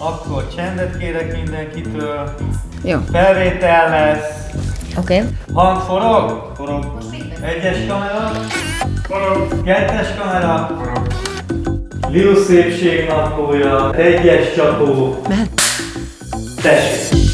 Akkor csendet kérek mindenkitől. Jó. Felvétel lesz. Oké. Okay. Hang forog? Forog. Egyes kamera? Forog. Kettes kamera? Forog. Liu szépség naplója. Egyes csapó. Mehet. Tessék.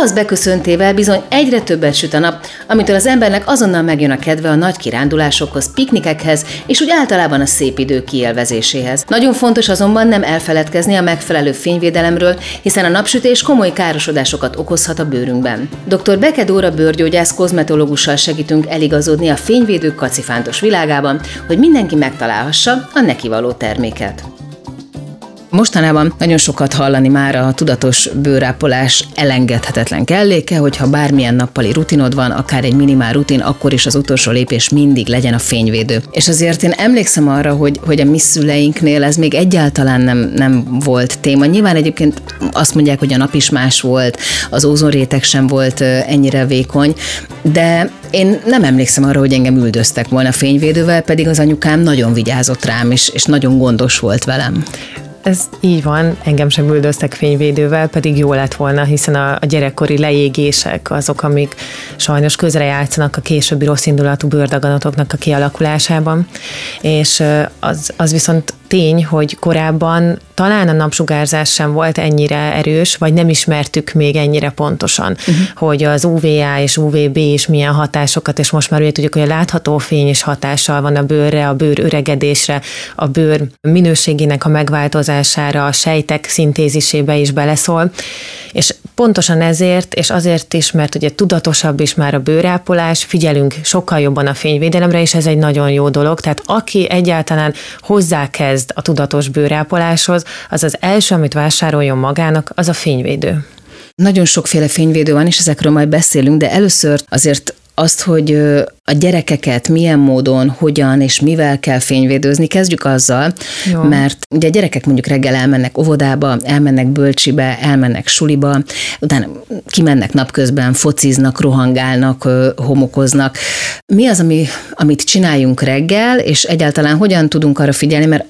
Tavasz beköszöntével bizony egyre többet süt a nap, amitől az embernek azonnal megjön a kedve a nagy kirándulásokhoz, piknikekhez és úgy általában a szép idő kielvezéséhez. Nagyon fontos azonban nem elfeledkezni a megfelelő fényvédelemről, hiszen a napsütés komoly károsodásokat okozhat a bőrünkben. Dr. Beke Dóra bőrgyógyász kozmetológussal segítünk eligazodni a fényvédők kacifántos világában, hogy mindenki megtalálhassa a neki való terméket. Mostanában nagyon sokat hallani már a tudatos bőrápolás elengedhetetlen kelléke, hogyha bármilyen nappali rutinod van, akár egy minimál rutin, akkor is az utolsó lépés mindig legyen a fényvédő. És azért én emlékszem arra, hogy, hogy a mi szüleinknél ez még egyáltalán nem, nem volt téma. Nyilván egyébként azt mondják, hogy a nap is más volt, az ózonréteg sem volt ennyire vékony, de én nem emlékszem arra, hogy engem üldöztek volna fényvédővel, pedig az anyukám nagyon vigyázott rám, és, és nagyon gondos volt velem. Ez így van, engem sem üldöztek fényvédővel, pedig jó lett volna, hiszen a, a gyerekkori leégések azok, amik sajnos közrejátszanak a későbbi rossz indulatú bőrdaganatoknak a kialakulásában, és az, az viszont tény, hogy korábban talán a napsugárzás sem volt ennyire erős, vagy nem ismertük még ennyire pontosan, uh-huh. hogy az UVA és UVB is milyen hatásokat, és most már ugye tudjuk, hogy a látható fény is hatással van a bőrre, a bőr öregedésre, a bőr minőségének a megváltozására, a sejtek szintézisébe is beleszól, és pontosan ezért, és azért is, mert ugye tudatosabb is már a bőrápolás, figyelünk sokkal jobban a fényvédelemre, és ez egy nagyon jó dolog, tehát aki egyáltalán hozzákezd a tudatos bőrápoláshoz, az az első, amit vásároljon magának, az a fényvédő. Nagyon sokféle fényvédő van, és ezekről majd beszélünk, de először azért azt, hogy a gyerekeket milyen módon, hogyan és mivel kell fényvédőzni, kezdjük azzal, Jó. mert ugye a gyerekek mondjuk reggel elmennek óvodába, elmennek bölcsibe, elmennek suliba, utána kimennek napközben, fociznak, rohangálnak, homokoznak. Mi az, ami, amit csináljunk reggel, és egyáltalán hogyan tudunk arra figyelni, mert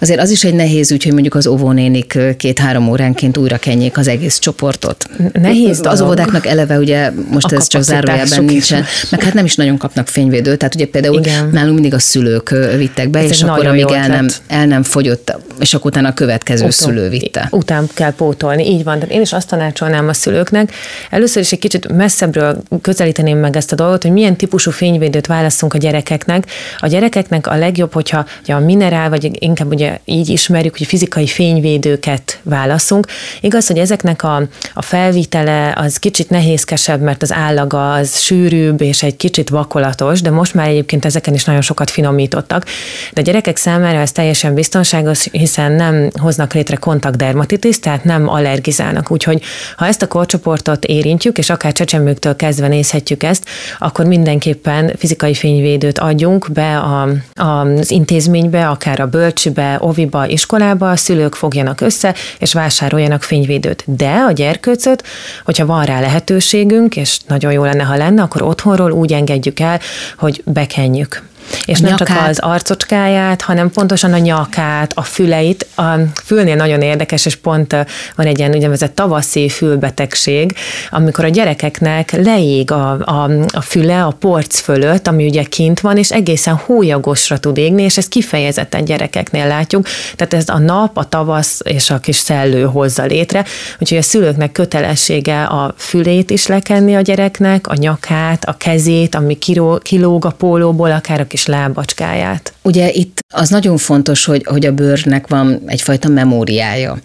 azért az is egy nehéz ügy, hogy mondjuk az óvónénik két-három óránként újra kenjék az egész csoportot. Nehéz Az óvodáknak eleve ugye most a ez csak zárójelben nincsen, meg hát nem is nagyon kapnak fényvédőt, tehát ugye például Igen. nálunk mindig a szülők vittek be, ez és akkor amíg el nem, el nem fogyott, és akkor utána a következő Után, szülő vitte. Után kell pótolni, így van. Tehát én is azt tanácsolnám a szülőknek, először is egy kicsit messzebbről közelíteném meg ezt a dolgot, hogy milyen típusú fényvédőt választunk a gyerekeknek. A gyerekeknek a legjobb, hogyha ugye a minerál, vagy inkább ugye így ismerjük, hogy fizikai fényvédőket válaszunk. Igaz, hogy ezeknek a, a felvitele az kicsit nehézkesebb, mert az állaga az sűrűbb, és egy kicsit vakolatos, de most már egyébként ezeken is nagyon sokat finomítottak. De a gyerekek számára ez teljesen biztonságos, hiszen nem hoznak létre kontaktdermatitis, tehát nem allergizálnak. Úgyhogy ha ezt a korcsoportot érintjük, és akár csecsemőktől kezdve nézhetjük ezt, akkor mindenképpen fizikai fényvédőt adjunk be a, az intézménybe, akár a bölcsibe, oviba, iskolába, a szülők fogjanak össze, és vásároljanak fényvédőt. De a gyerkőcöt, hogyha van rá lehetőségünk, és nagyon jó lenne, ha lenne, akkor otthonról úgy engedjük el, hogy bekenjük. És a nem nyakát. csak az arcocskáját, hanem pontosan a nyakát, a füleit. A fülnél nagyon érdekes, és pont van egy ilyen úgynevezett tavaszi fülbetegség, amikor a gyerekeknek leég a, a, a füle a porc fölött, ami ugye kint van, és egészen hólyagosra tud égni, és ezt kifejezetten gyerekeknél látjuk. Tehát ez a nap, a tavasz és a kis szellő hozza létre, úgyhogy a szülőknek kötelessége a fülét is lekenni a gyereknek, a nyakát, a kezét, ami kilóg a pólóból, akár a kis lábacskáját. Ugye itt az nagyon fontos, hogy, hogy a bőrnek van egyfajta memóriája.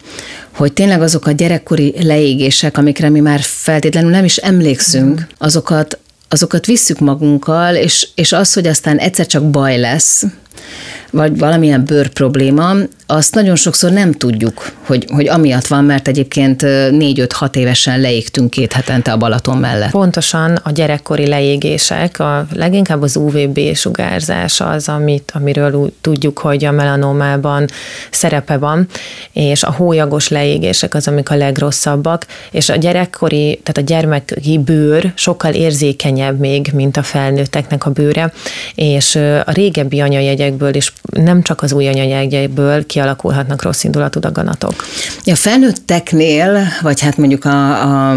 Hogy tényleg azok a gyerekkori leégések, amikre mi már feltétlenül nem is emlékszünk, azokat, azokat visszük magunkkal, és, és az, hogy aztán egyszer csak baj lesz, vagy valamilyen bőr probléma, azt nagyon sokszor nem tudjuk, hogy, hogy amiatt van, mert egyébként 4-5-6 évesen leégtünk két hetente a Balaton mellett. Pontosan a gyerekkori leégések, a leginkább az UVB sugárzás az, amit, amiről tudjuk, hogy a melanomában szerepe van, és a hólyagos leégések az, amik a legrosszabbak, és a gyerekkori, tehát a gyermeki bőr sokkal érzékenyebb még, mint a felnőtteknek a bőre, és a régebbi anyajegyekből is nem csak az új anyajegyekből kialakulhatnak rossz indulatú daganatok. A felnőtteknél, vagy hát mondjuk a, a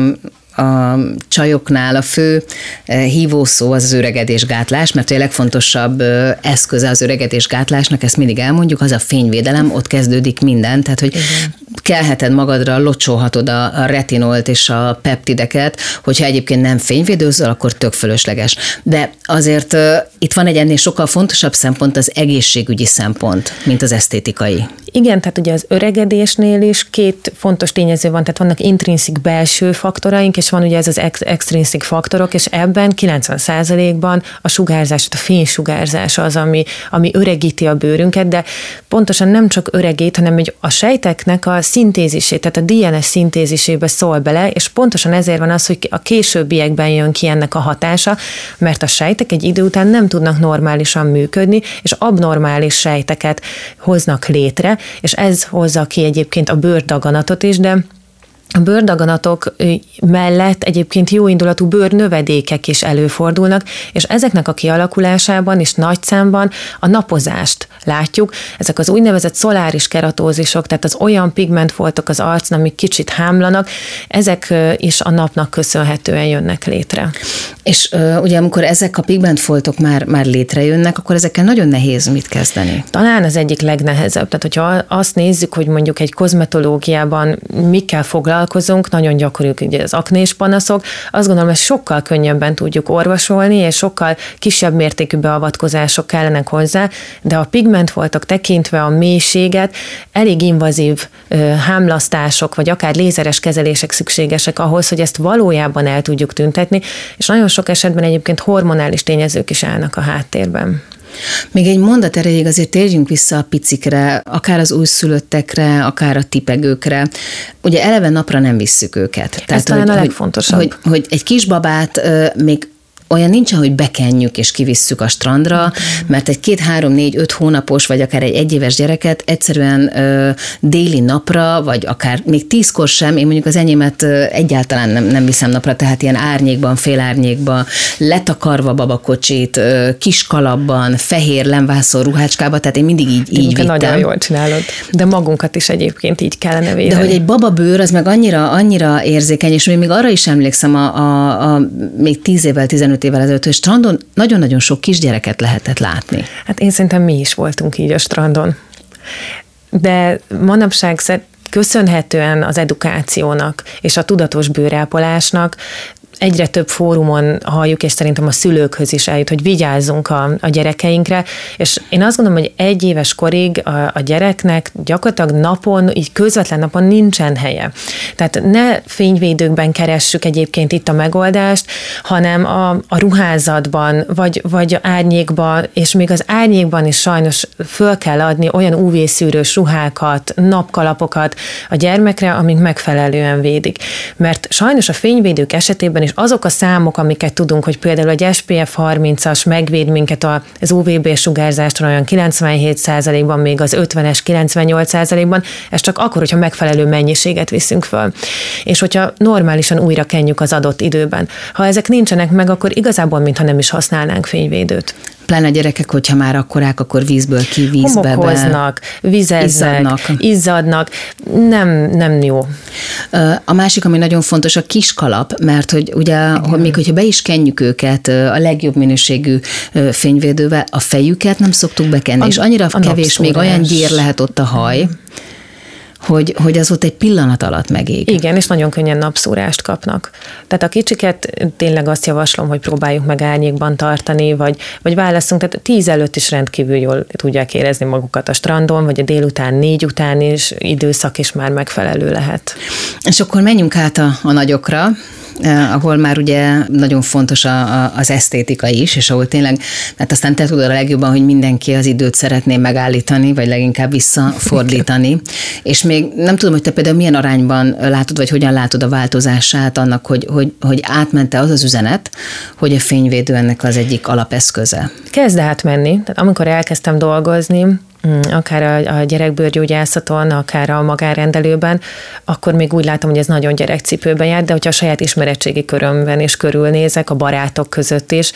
a csajoknál a fő hívószó az az öregedésgátlás, mert a legfontosabb eszköze az öregedésgátlásnak, ezt mindig elmondjuk, az a fényvédelem, ott kezdődik minden, tehát hogy Igen. Kelheted magadra, locsolhatod a, a retinolt és a peptideket, hogyha egyébként nem fényvédőzöl, akkor tök fölösleges. De azért itt van egy ennél sokkal fontosabb szempont, az egészségügyi szempont, mint az esztétikai. Igen, tehát ugye az öregedésnél is két fontos tényező van, tehát vannak intrinszik belső faktoraink, és van ugye ez az extrinzik faktorok, és ebben 90%-ban a sugárzás, a fénysugárzás az, ami, ami öregíti a bőrünket, de pontosan nem csak öregít, hanem hogy a sejteknek a szintézisét, tehát a DNS szintézisébe szól bele, és pontosan ezért van az, hogy a későbbiekben jön ki ennek a hatása, mert a sejtek egy idő után nem tudnak normálisan működni, és abnormális sejteket hoznak létre, és ez hozza ki egyébként a bőrdaganatot is, de a bőrdaganatok mellett egyébként jóindulatú bőrnövedékek is előfordulnak, és ezeknek a kialakulásában is nagy számban a napozást látjuk. Ezek az úgynevezett szoláris keratózisok, tehát az olyan pigmentfoltok az arcon, amik kicsit hámlanak, ezek is a napnak köszönhetően jönnek létre. És ugye amikor ezek a pigmentfoltok már, már létrejönnek, akkor ezekkel nagyon nehéz mit kezdeni. Talán az egyik legnehezebb. Tehát, hogyha azt nézzük, hogy mondjuk egy kozmetológiában mikkel foglalkozunk, nagyon gyakoriak ugye az aknés panaszok, azt gondolom, hogy sokkal könnyebben tudjuk orvosolni, és sokkal kisebb mértékű beavatkozások kellenek hozzá, de a pigmentfoltok tekintve a mélységet, elég invazív ö, hámlasztások, vagy akár lézeres kezelések szükségesek ahhoz, hogy ezt valójában el tudjuk tüntetni, és nagyon sok esetben egyébként hormonális tényezők is állnak a háttérben. Még egy mondat erejéig azért térjünk vissza a picikre, akár az újszülöttekre, akár a tipegőkre. Ugye eleve napra nem visszük őket. Ez Tehát, talán hogy, a legfontosabb. Hogy, hogy egy kisbabát még olyan nincsen, hogy bekenjük és kivisszük a strandra, mert egy két, három, négy, öt hónapos, vagy akár egy egyéves gyereket egyszerűen ö, déli napra, vagy akár még tízkor sem, én mondjuk az enyémet egyáltalán nem, nem viszem napra, tehát ilyen árnyékban, félárnyékban, letakarva babakocsit, ö, kis kalapban, fehér lemvászol ruhácskába, tehát én mindig így, így vittem. Nagyon jól csinálod, de magunkat is egyébként így kellene védeni. De hogy egy bababőr, az meg annyira, annyira érzékeny, és még arra is emlékszem a, a, a még tíz évvel, 15 15 évvel ezelőtt, hogy strandon nagyon-nagyon sok kisgyereket lehetett látni. Hát én szerintem mi is voltunk így a strandon. De manapság köszönhetően az edukációnak és a tudatos bőrápolásnak egyre több fórumon halljuk, és szerintem a szülőkhöz is eljut, hogy vigyázzunk a, a gyerekeinkre, és én azt gondolom, hogy egy éves korig a, a gyereknek gyakorlatilag napon, így közvetlen napon nincsen helye. Tehát ne fényvédőkben keressük egyébként itt a megoldást, hanem a, a ruházatban, vagy, vagy árnyékban, és még az árnyékban is sajnos föl kell adni olyan UV-szűrős ruhákat, napkalapokat a gyermekre, amik megfelelően védik. Mert sajnos a fényvédők esetében és azok a számok, amiket tudunk, hogy például egy SPF 30-as megvéd minket az UVB sugárzástól olyan 97%-ban, még az 50-es 98%-ban, ez csak akkor, hogyha megfelelő mennyiséget viszünk föl. És hogyha normálisan újra kenjük az adott időben. Ha ezek nincsenek meg, akkor igazából mintha nem is használnánk fényvédőt. Pláne a gyerekek, hogyha már akkorák, akkor vízből ki, vízbe Homokoznak, vizeznek, izzadnak. izzadnak. Nem, nem jó. A másik, ami nagyon fontos, a kiskalap, mert hogy ugye, hogy még hogyha be is kenjük őket a legjobb minőségű fényvédővel, a fejüket nem szoktuk bekenni, a, és annyira a kevés, még olyan gyér lehet ott a haj, hogy, hogy az ott egy pillanat alatt megég. Igen, és nagyon könnyen napszúrást kapnak. Tehát a kicsiket tényleg azt javaslom, hogy próbáljuk meg árnyékban tartani, vagy, vagy válaszunk, tehát tíz előtt is rendkívül jól tudják érezni magukat a strandon, vagy a délután négy után is időszak is már megfelelő lehet. És akkor menjünk át a, a nagyokra, ahol már ugye nagyon fontos a, a, az esztétika is, és ahol tényleg, mert aztán te tudod a legjobban, hogy mindenki az időt szeretné megállítani, vagy leginkább visszafordítani. és még nem tudom, hogy te például milyen arányban látod, vagy hogyan látod a változását annak, hogy, hogy, hogy átmente az az üzenet, hogy a fényvédő ennek az egyik alapeszköze. Kezd átmenni. Tehát amikor elkezdtem dolgozni, akár a, a gyerekbőrgyógyászaton, akár a magánrendelőben, akkor még úgy látom, hogy ez nagyon gyerekcipőben jár, de hogyha a saját ismeretségi körömben is körülnézek, a barátok között is,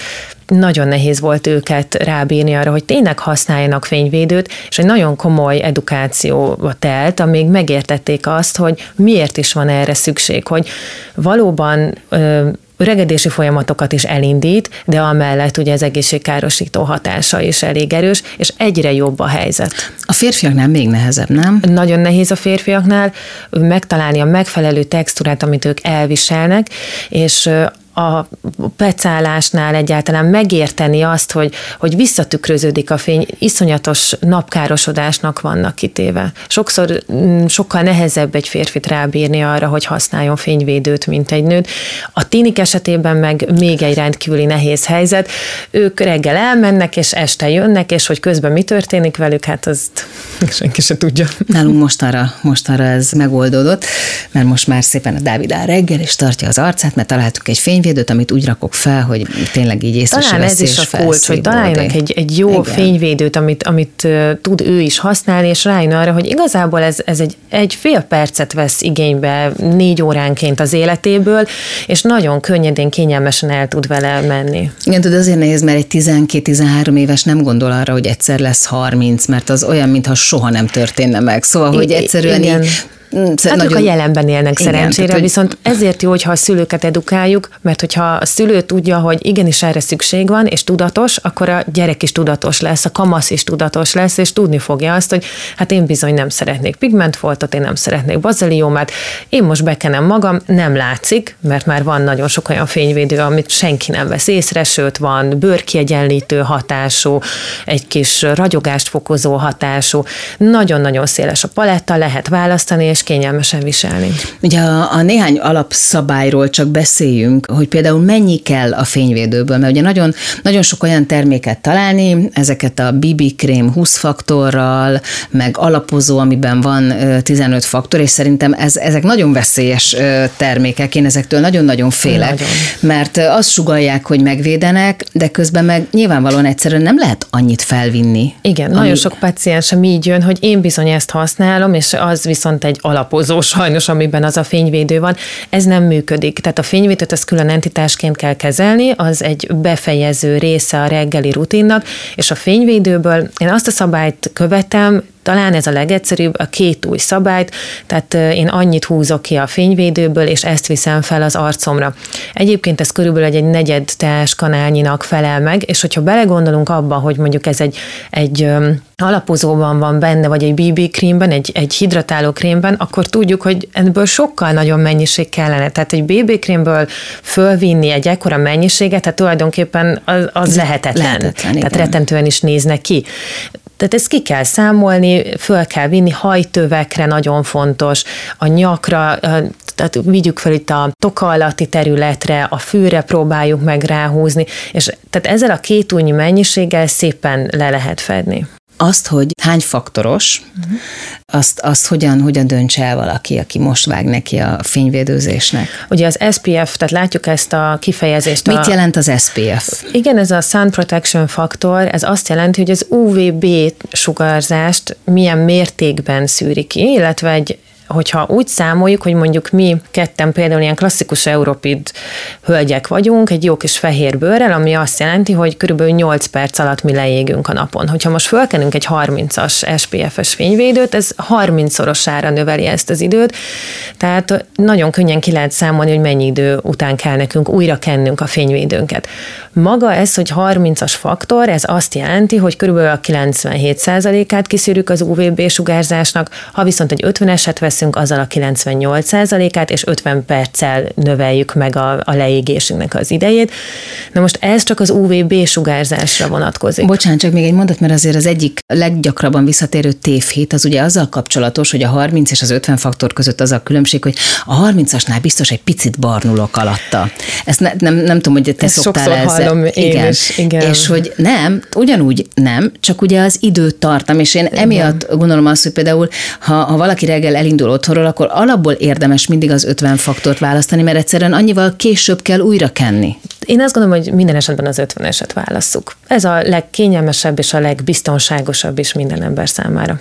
nagyon nehéz volt őket rábírni arra, hogy tényleg használjanak fényvédőt, és egy nagyon komoly edukációba telt, amíg megértették azt, hogy miért is van erre szükség, hogy valóban ö, öregedési folyamatokat is elindít, de amellett ugye az egészségkárosító hatása is elég erős, és egyre jobb a helyzet. A férfiaknál még nehezebb, nem? Nagyon nehéz a férfiaknál megtalálni a megfelelő textúrát, amit ők elviselnek, és a pecálásnál egyáltalán megérteni azt, hogy, hogy visszatükröződik a fény, iszonyatos napkárosodásnak vannak kitéve. Sokszor mm, sokkal nehezebb egy férfit rábírni arra, hogy használjon fényvédőt, mint egy nőt. A tínik esetében meg még egy rendkívüli nehéz helyzet. Ők reggel elmennek, és este jönnek, és hogy közben mi történik velük, hát azt senki se tudja. Nálunk mostanra, mostanra ez megoldódott, mert most már szépen a Dávid áll reggel, és tartja az arcát, mert találtuk egy fényvédőt, fényvédőt, amit úgy rakok fel, hogy tényleg így észre Talán ez is a kulcs, hogy találjanak egy, egy jó Igen. fényvédőt, amit, amit tud ő is használni, és rájön arra, hogy igazából ez, ez egy, egy fél percet vesz igénybe négy óránként az életéből, és nagyon könnyedén, kényelmesen el tud vele menni. Igen, tudod, azért nehéz, mert egy 12-13 éves nem gondol arra, hogy egyszer lesz 30, mert az olyan, mintha soha nem történne meg. Szóval, hogy egyszerűen Igen. így hát nagyon... ők a jelenben élnek Igen, szerencsére, tehát, hogy... viszont ezért jó, hogyha a szülőket edukáljuk, mert hogyha a szülő tudja, hogy igenis erre szükség van, és tudatos, akkor a gyerek is tudatos lesz, a kamasz is tudatos lesz, és tudni fogja azt, hogy hát én bizony nem szeretnék pigmentfoltot, én nem szeretnék baziliómát, én most bekenem magam, nem látszik, mert már van nagyon sok olyan fényvédő, amit senki nem vesz észre, sőt van bőrkiegyenlítő hatású, egy kis ragyogást fokozó hatású, nagyon-nagyon széles a paletta, lehet választani, és és kényelmesen viselni. Ugye a, a néhány alapszabályról csak beszéljünk, hogy például mennyi kell a fényvédőből, mert ugye nagyon, nagyon sok olyan terméket találni, ezeket a BB krém 20 faktorral, meg alapozó, amiben van 15 faktor, és szerintem ez, ezek nagyon veszélyes termékek, én ezektől nagyon-nagyon félek, nagyon. mert azt sugalják, hogy megvédenek, de közben meg nyilvánvalóan egyszerűen nem lehet annyit felvinni. Igen, ami... nagyon sok paciensem így jön, hogy én bizony ezt használom, és az viszont egy alapozó sajnos, amiben az a fényvédő van. Ez nem működik. Tehát a fényvédőt az külön entitásként kell kezelni, az egy befejező része a reggeli rutinnak, és a fényvédőből én azt a szabályt követem, talán ez a legegyszerűbb, a két új szabályt, tehát én annyit húzok ki a fényvédőből, és ezt viszem fel az arcomra. Egyébként ez körülbelül egy, egy negyed teás kanálnyinak felel meg, és hogyha belegondolunk abba, hogy mondjuk ez egy, egy alapozóban van benne, vagy egy BB krémben, egy, egy hidratáló krémben, akkor tudjuk, hogy ebből sokkal nagyobb mennyiség kellene. Tehát egy BB krémből fölvinni egy ekkora mennyiséget, tehát tulajdonképpen az, az lehetetlen. lehetetlen. Tehát igen. rettentően is néznek ki. Tehát ezt ki kell számolni, föl kell vinni, hajtövekre nagyon fontos, a nyakra, tehát vigyük fel itt a toka alatti területre, a fűre próbáljuk meg ráhúzni, és tehát ezzel a két újnyi mennyiséggel szépen le lehet fedni azt, hogy hány faktoros, uh-huh. azt, azt hogyan, hogyan döntse el valaki, aki most vág neki a fényvédőzésnek? Ugye az SPF, tehát látjuk ezt a kifejezést. Mit a, jelent az SPF? Igen, ez a Sun Protection Factor, ez azt jelenti, hogy az UVB sugárzást milyen mértékben szűri ki, illetve egy hogyha úgy számoljuk, hogy mondjuk mi ketten például ilyen klasszikus europid hölgyek vagyunk, egy jó kis fehér bőrrel, ami azt jelenti, hogy körülbelül 8 perc alatt mi leégünk a napon. Hogyha most fölkenünk egy 30-as SPF-es fényvédőt, ez 30-szorosára növeli ezt az időt, tehát nagyon könnyen ki lehet számolni, hogy mennyi idő után kell nekünk újra kennünk a fényvédőnket. Maga ez, hogy 30-as faktor, ez azt jelenti, hogy körülbelül a 97%-át kiszűrjük az UVB sugárzásnak, ha viszont egy 50-eset veszünk, azzal a 98%-át, és 50 perccel növeljük meg a, a leégésünknek az idejét. Na most ez csak az UVB sugárzásra vonatkozik. Bocsánat, csak még egy mondat, mert azért az egyik leggyakrabban visszatérő tévhit az ugye azzal kapcsolatos, hogy a 30 és az 50 faktor között az a különbség, hogy a 30-asnál biztos egy picit barnulok alatta. Ezt ne, nem, nem tudom, hogy te Ezt szoktál ezzel. Hallom, igen, is, igen. És hogy nem, ugyanúgy nem, csak ugye az időt tartam, és én igen. emiatt gondolom azt, hogy például, ha, ha valaki reggel elindul otthonról, akkor alapból érdemes mindig az 50 faktort választani, mert egyszerűen annyival később kell újra kenni. Én azt gondolom, hogy minden esetben az 50-eset válasszuk. Ez a legkényelmesebb és a legbiztonságosabb is minden ember számára.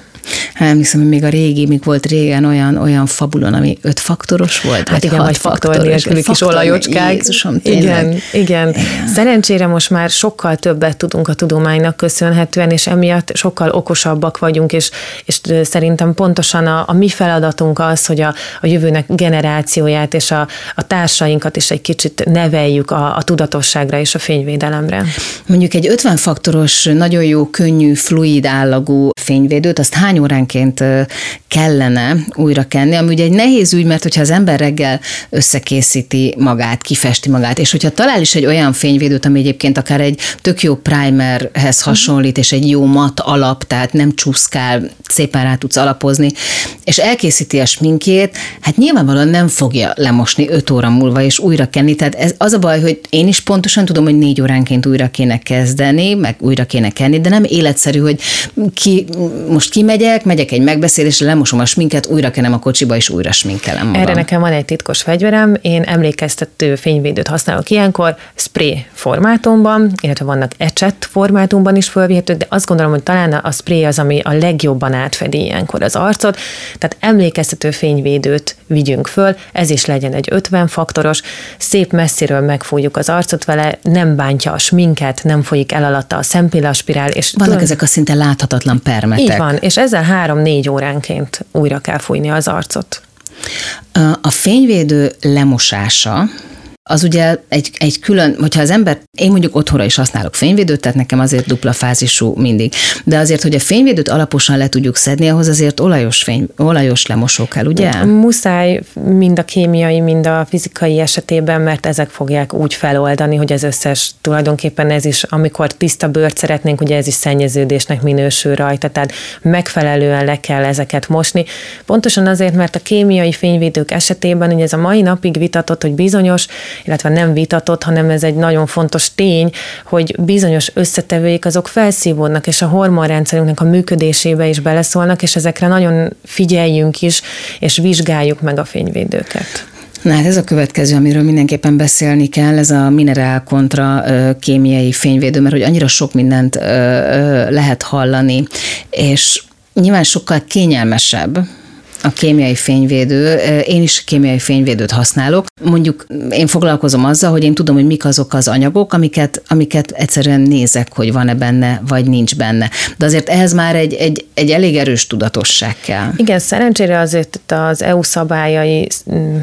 Hát emlékszem, hogy még a régi, még volt régen olyan, olyan fabulon, ami öt faktoros volt. Hát igen, vagy faktor nélküli kis olajocskák. Jézusom, igen, igen, igen. Szerencsére most már sokkal többet tudunk a tudománynak köszönhetően, és emiatt sokkal okosabbak vagyunk, és, és szerintem pontosan a, a mi feladatunk az, hogy a, a jövőnek generációját és a, a társainkat is egy kicsit neveljük a, a tudatosságra és a fényvédelemre. Mondjuk egy 50 faktoros, nagyon jó, könnyű, fluid állagú fényvédőt, azt hány óránként kellene újra kenni, ami ugye egy nehéz ügy, mert hogyha az ember reggel összekészíti magát, kifesti magát, és hogyha talál is egy olyan fényvédőt, ami egyébként akár egy tök jó primerhez hasonlít, és egy jó mat alap, tehát nem csúszkál, szépen rá tudsz alapozni, és elkészíti a sminkét, hát nyilvánvalóan nem fogja lemosni 5 óra múlva és újra kenni. Tehát ez az a baj, hogy én is pontosan tudom, hogy négy óránként újra kéne kezdeni, meg újra kéne kenni, de nem életszerű, hogy ki, most kimegyek, megyek egy megbeszélésre, lemosom a sminket, újra kenem a kocsiba, és újra sminkelem magam. Erre nekem van egy titkos fegyverem, én emlékeztető fényvédőt használok ilyenkor, spray formátumban, illetve vannak ecset formátumban is fölvihetők, de azt gondolom, hogy talán a spray az, ami a legjobban átfedi ilyenkor az arcot, tehát emlékeztető fényvédőt vigyünk föl, ez is legyen egy 50 faktoros, szép messziről megfújjuk az arcot vele, nem bántja a sminket, nem folyik el alatta a szempillaspirál. És Vannak tudom, ezek a szinte láthatatlan permetek. Így van, és ezzel három-négy óránként újra kell fújni az arcot. A fényvédő lemosása az ugye egy, egy külön, hogyha az ember, én mondjuk otthonra is használok fényvédőt, tehát nekem azért dupla fázisú mindig, de azért, hogy a fényvédőt alaposan le tudjuk szedni, ahhoz azért olajos, fény, olajos lemosó kell, ugye? Muszáj mind a kémiai, mind a fizikai esetében, mert ezek fogják úgy feloldani, hogy az összes, tulajdonképpen ez is, amikor tiszta bőrt szeretnénk, ugye ez is szennyeződésnek minősül rajta, tehát megfelelően le kell ezeket mosni. Pontosan azért, mert a kémiai fényvédők esetében, ugye ez a mai napig vitatott, hogy bizonyos illetve nem vitatott, hanem ez egy nagyon fontos tény, hogy bizonyos összetevőik azok felszívódnak, és a hormonrendszerünknek a működésébe is beleszólnak, és ezekre nagyon figyeljünk is, és vizsgáljuk meg a fényvédőket. Na hát ez a következő, amiről mindenképpen beszélni kell, ez a minerál kontra kémiai fényvédő, mert hogy annyira sok mindent lehet hallani, és nyilván sokkal kényelmesebb, a kémiai fényvédő. Én is kémiai fényvédőt használok. Mondjuk én foglalkozom azzal, hogy én tudom, hogy mik azok az anyagok, amiket, amiket egyszerűen nézek, hogy van-e benne, vagy nincs benne. De azért ehhez már egy, egy, egy elég erős tudatosság kell. Igen, szerencsére azért az EU szabályai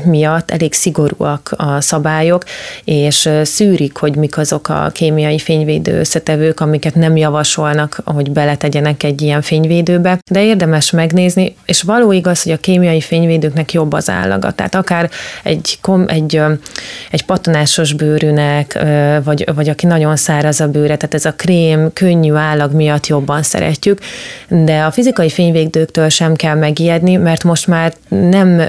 miatt elég szigorúak a szabályok, és szűrik, hogy mik azok a kémiai fényvédő összetevők, amiket nem javasolnak, hogy beletegyenek egy ilyen fényvédőbe. De érdemes megnézni, és való igaz, hogy a kémiai fényvédőknek jobb az állaga. Tehát akár egy, kom, egy, egy patonásos bőrűnek, vagy, vagy aki nagyon száraz a bőre, tehát ez a krém, könnyű állag miatt jobban szeretjük, de a fizikai fényvédőktől sem kell megijedni, mert most már nem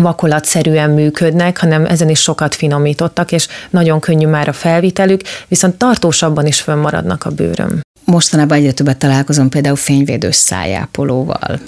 vakolatszerűen működnek, hanem ezen is sokat finomítottak, és nagyon könnyű már a felvitelük, viszont tartósabban is fönnmaradnak a bőröm. Mostanában egyre többet találkozom például fényvédős szájápolóval.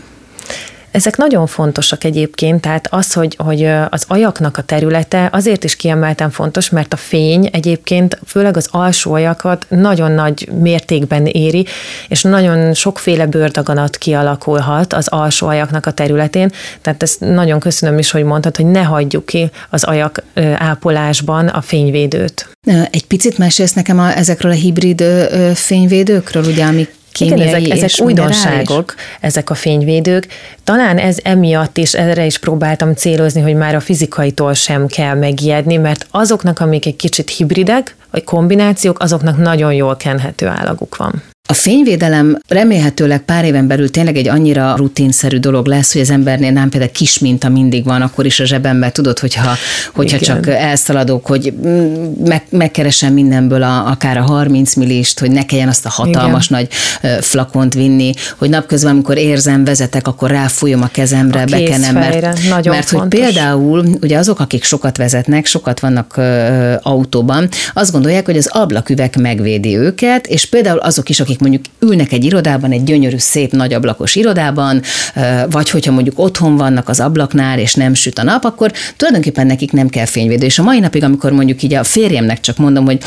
Ezek nagyon fontosak egyébként, tehát az, hogy, hogy az ajaknak a területe azért is kiemelten fontos, mert a fény egyébként főleg az alsó ajakat nagyon nagy mértékben éri, és nagyon sokféle bőrdaganat kialakulhat az alsó ajaknak a területén, tehát ezt nagyon köszönöm is, hogy mondtad, hogy ne hagyjuk ki az ajak ápolásban a fényvédőt. Egy picit mesélsz nekem a, ezekről a hibrid fényvédőkről, ugye, amik igen, ezek, ezek újdonságok, ezek a fényvédők. Talán ez emiatt is, erre is próbáltam célozni, hogy már a fizikaitól sem kell megijedni, mert azoknak, amik egy kicsit hibridek, vagy kombinációk, azoknak nagyon jól kenhető állaguk van. A fényvédelem remélhetőleg pár éven belül tényleg egy annyira rutinszerű dolog lesz, hogy az embernél nem például kis minta mindig van, akkor is a zsebemben tudod, hogyha, hogyha csak elszaladok, hogy meg, megkeresem mindenből a, akár a 30 millist, hogy ne kelljen azt a hatalmas Igen. nagy flakont vinni, hogy napközben, amikor érzem, vezetek, akkor ráfújom a kezemre, a bekenem, mert, Nagyon mert fontos. hogy például ugye azok, akik sokat vezetnek, sokat vannak ö, autóban, azt gondolják, hogy az ablaküveg megvédi őket, és például azok is, akik akik mondjuk ülnek egy irodában, egy gyönyörű, szép, nagy ablakos irodában, vagy hogyha mondjuk otthon vannak az ablaknál, és nem süt a nap, akkor tulajdonképpen nekik nem kell fényvédő. És a mai napig, amikor mondjuk így a férjemnek csak mondom, hogy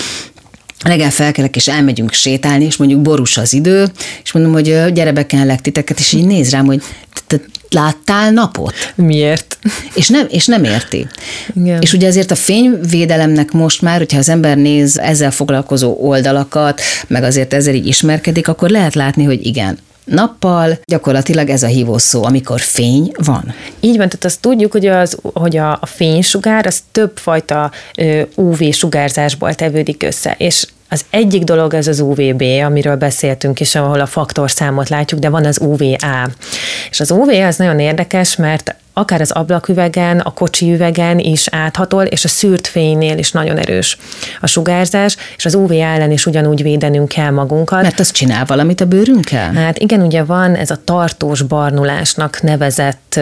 reggel felkelek, és elmegyünk sétálni, és mondjuk borús az idő, és mondom, hogy gyere bekenlek titeket, és így néz rám, hogy láttál napot? Miért? És nem, és nem érti. Igen. És ugye azért a fényvédelemnek most már, hogyha az ember néz ezzel foglalkozó oldalakat, meg azért ezzel így ismerkedik, akkor lehet látni, hogy igen, nappal, gyakorlatilag ez a hívó szó, amikor fény van. Így van, tehát azt tudjuk, hogy, az, hogy a, a fénysugár az többfajta UV-sugárzásból tevődik össze, és az egyik dolog ez az UVB, amiről beszéltünk is, ahol a faktorszámot látjuk, de van az UVA. És az UV az nagyon érdekes, mert akár az ablaküvegen, a kocsi üvegen is áthatol, és a szűrt fénynél is nagyon erős a sugárzás, és az UV ellen is ugyanúgy védenünk kell magunkat. Mert az csinál valamit a bőrünkkel? Hát igen, ugye van ez a tartós barnulásnak nevezett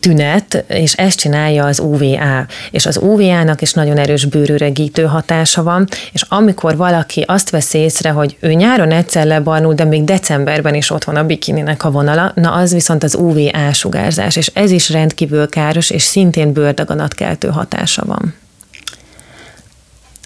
tünet, és ezt csinálja az UVA. És az UVA-nak is nagyon erős bőröregítő hatása van, és amikor valaki azt vesz észre, hogy ő nyáron egyszer lebarnul, de még decemberben is ott van a bikininek a vonala, na az viszont az UVA sugárzás, és ez is rendkívül káros, és szintén bőrdaganatkeltő hatása van.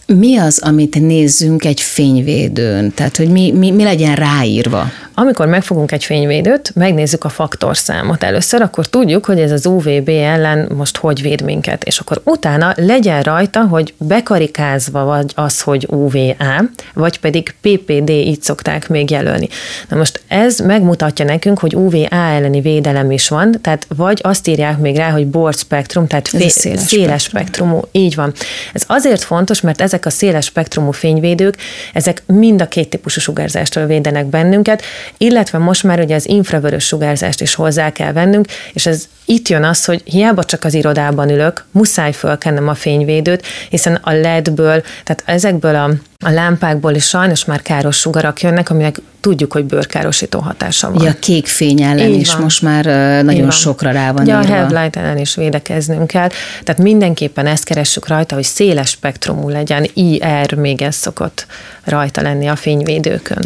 Mi az, amit nézzünk egy fényvédőn? Tehát, hogy mi, mi, mi legyen ráírva? Amikor megfogunk egy fényvédőt, megnézzük a faktorszámot először, akkor tudjuk, hogy ez az UVB ellen most hogy véd minket, és akkor utána legyen rajta, hogy bekarikázva vagy az, hogy UVA, vagy pedig PPD, így szokták még jelölni. Na most ez megmutatja nekünk, hogy UVA elleni védelem is van, tehát vagy azt írják még rá, hogy broad spektrum, tehát fé- széles, széles spektrumú, így van. Ez azért fontos, mert ezek a széles spektrumú fényvédők, ezek mind a két típusú sugárzástól védenek bennünket, illetve most már ugye az infravörös sugárzást is hozzá kell vennünk, és ez itt jön az, hogy hiába csak az irodában ülök, muszáj fölkennem a fényvédőt, hiszen a LED-ből, tehát ezekből a, a lámpákból is sajnos már káros sugarak jönnek, aminek tudjuk, hogy bőrkárosító hatása van. Ja, a kék fény ellen Így is van. most már nagyon sokra rá van ja, a headlight ellen is védekeznünk kell. Tehát mindenképpen ezt keressük rajta, hogy széles spektrumú legyen, IR még ez szokott rajta lenni a fényvédőkön.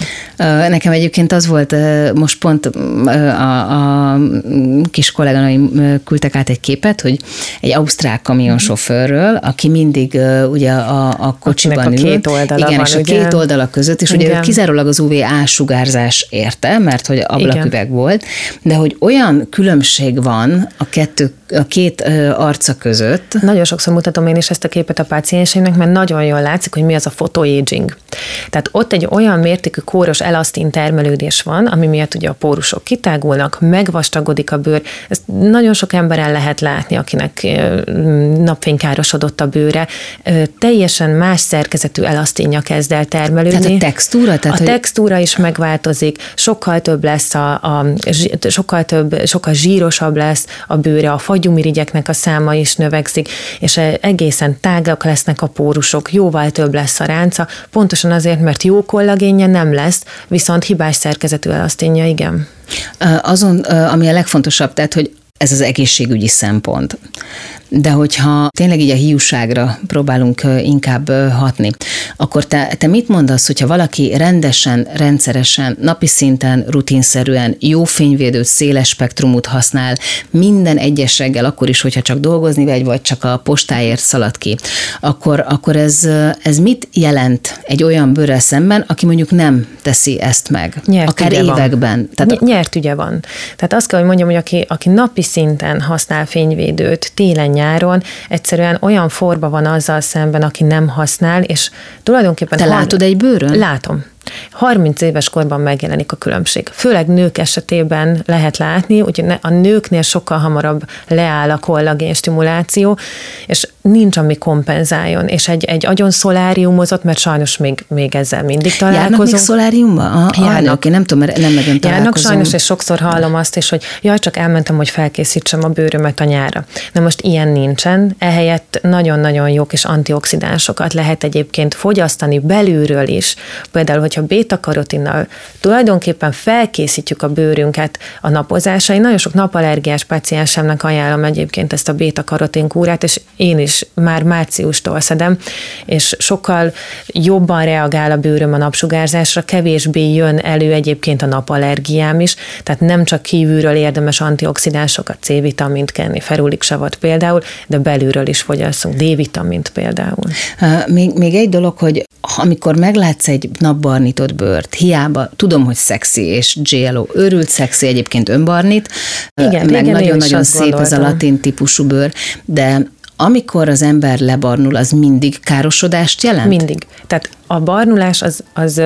Nekem egyébként az volt, most pont a, a kis kolléganőim küldtek át egy képet, hogy egy ausztrál kamionsofőrről, aki mindig ugye a, a kocsiban Akinek ül. a két oldala igen, van, és a ugye? két oldala között, és ugye kizárólag az UVA sugárzás érte, mert hogy ablaküveg igen. volt, de hogy olyan különbség van a kettő a két arca között. Nagyon sokszor mutatom én is ezt a képet a pácienseimnek, mert nagyon jól látszik, hogy mi az a photoaging. Tehát ott egy olyan mértékű kóros elasztin termelődés van, ami miatt ugye a pórusok kitágulnak, megvastagodik a bőr. Ezt nagyon sok emberen lehet látni, akinek napfénykárosodott a bőre. Teljesen más szerkezetű elasztinja kezd el termelődni. Tehát a textúra? Tehát a hogy... textúra is megváltozik, sokkal több lesz a, a sokkal több, sokkal zsírosabb lesz a bőre, a fagyumirigyeknek a száma is növekszik, és egészen tágak lesznek a pórusok, jóval több lesz a ránca, pontosan azért, mert jó kollagénje nem lesz, viszont hibás szerkezetű elaszténja igen. Azon, ami a legfontosabb, tehát, hogy ez az egészségügyi szempont. De hogyha tényleg így a hiúságra próbálunk inkább hatni, akkor te, te mit mondasz, hogyha valaki rendesen, rendszeresen, napi szinten, rutinszerűen jó fényvédőt, széles spektrumot használ minden egyes reggel, akkor is, hogyha csak dolgozni vagy, vagy csak a postáért szalad ki, akkor, akkor ez, ez mit jelent egy olyan bőrrel szemben, aki mondjuk nem teszi ezt meg? Nyert akár években. Van. Tehát, nyert ügye van. Tehát azt kell, hogy mondjam, hogy aki, aki napi szinten használ fényvédőt télen nyáron egyszerűen olyan forba van azzal szemben, aki nem használ, és tulajdonképpen... Te látod egy bőrön? Látom. 30 éves korban megjelenik a különbség. Főleg nők esetében lehet látni, hogy a nőknél sokkal hamarabb leáll a kollagén stimuláció, és nincs, ami kompenzáljon. És egy, egy agyon szoláriumozott, mert sajnos még, még ezzel mindig találkozunk. Járnak még szoláriumba? Ah, járnak. Én nem tudom, mert nem nagyon Járnak sajnos, és sokszor hallom azt is, hogy jaj, csak elmentem, hogy felkészítsem a bőrömet a nyára. Na most ilyen nincsen, ehelyett nagyon-nagyon jó kis antioxidánsokat lehet egyébként fogyasztani belülről is. Például, hogy hogyha béta-karotinnal tulajdonképpen felkészítjük a bőrünket a napozásra, én nagyon sok napallergiás paciensemnek ajánlom egyébként ezt a béta-karotin kúrát, és én is már márciustól szedem, és sokkal jobban reagál a bőröm a napsugárzásra, kevésbé jön elő egyébként a napallergiám is, tehát nem csak kívülről érdemes antioxidánsokat, C-vitamint kenni, ferulik savat például, de belülről is fogyasszunk, D-vitamint például. Még, még egy dolog, hogy amikor meglátsz egy napbarnított bőrt, hiába tudom, hogy szexi, és GLO őrült szexi, egyébként önbarnit, Igen, meg nagyon-nagyon szép ez a latin típusú bőr, de amikor az ember lebarnul, az mindig károsodást jelent? Mindig. Tehát a barnulás az, az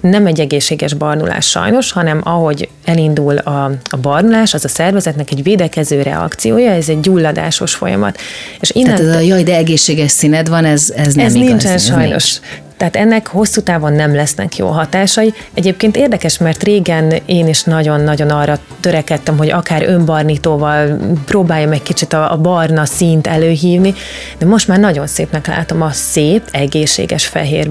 nem egy egészséges barnulás sajnos, hanem ahogy elindul a, a barnulás, az a szervezetnek egy védekező reakciója, ez egy gyulladásos folyamat. És innen, Tehát ez a jaj, de egészséges színed van, ez, ez nem ez igaz. Nincsen ez sajnos. Nincs. Tehát ennek hosszú távon nem lesznek jó hatásai. Egyébként érdekes, mert régen én is nagyon-nagyon arra törekedtem, hogy akár önbarnítóval próbáljam egy kicsit a, barna színt előhívni, de most már nagyon szépnek látom a szép, egészséges fehér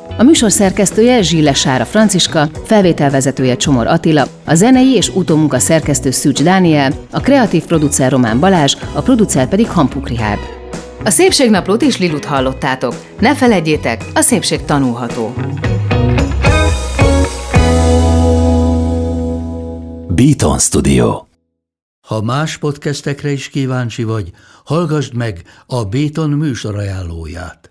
A műsor szerkesztője Zsille Sára Franciska, felvételvezetője Csomor Attila, a zenei és utómunka szerkesztő Szűcs Dániel, a kreatív producer Román Balázs, a producer pedig Hampuk Rihárd. A Szépségnaplót és Lilut hallottátok. Ne feledjétek, a szépség tanulható. Beaton Studio Ha más podcastekre is kíváncsi vagy, hallgassd meg a Béton műsor ajánlóját.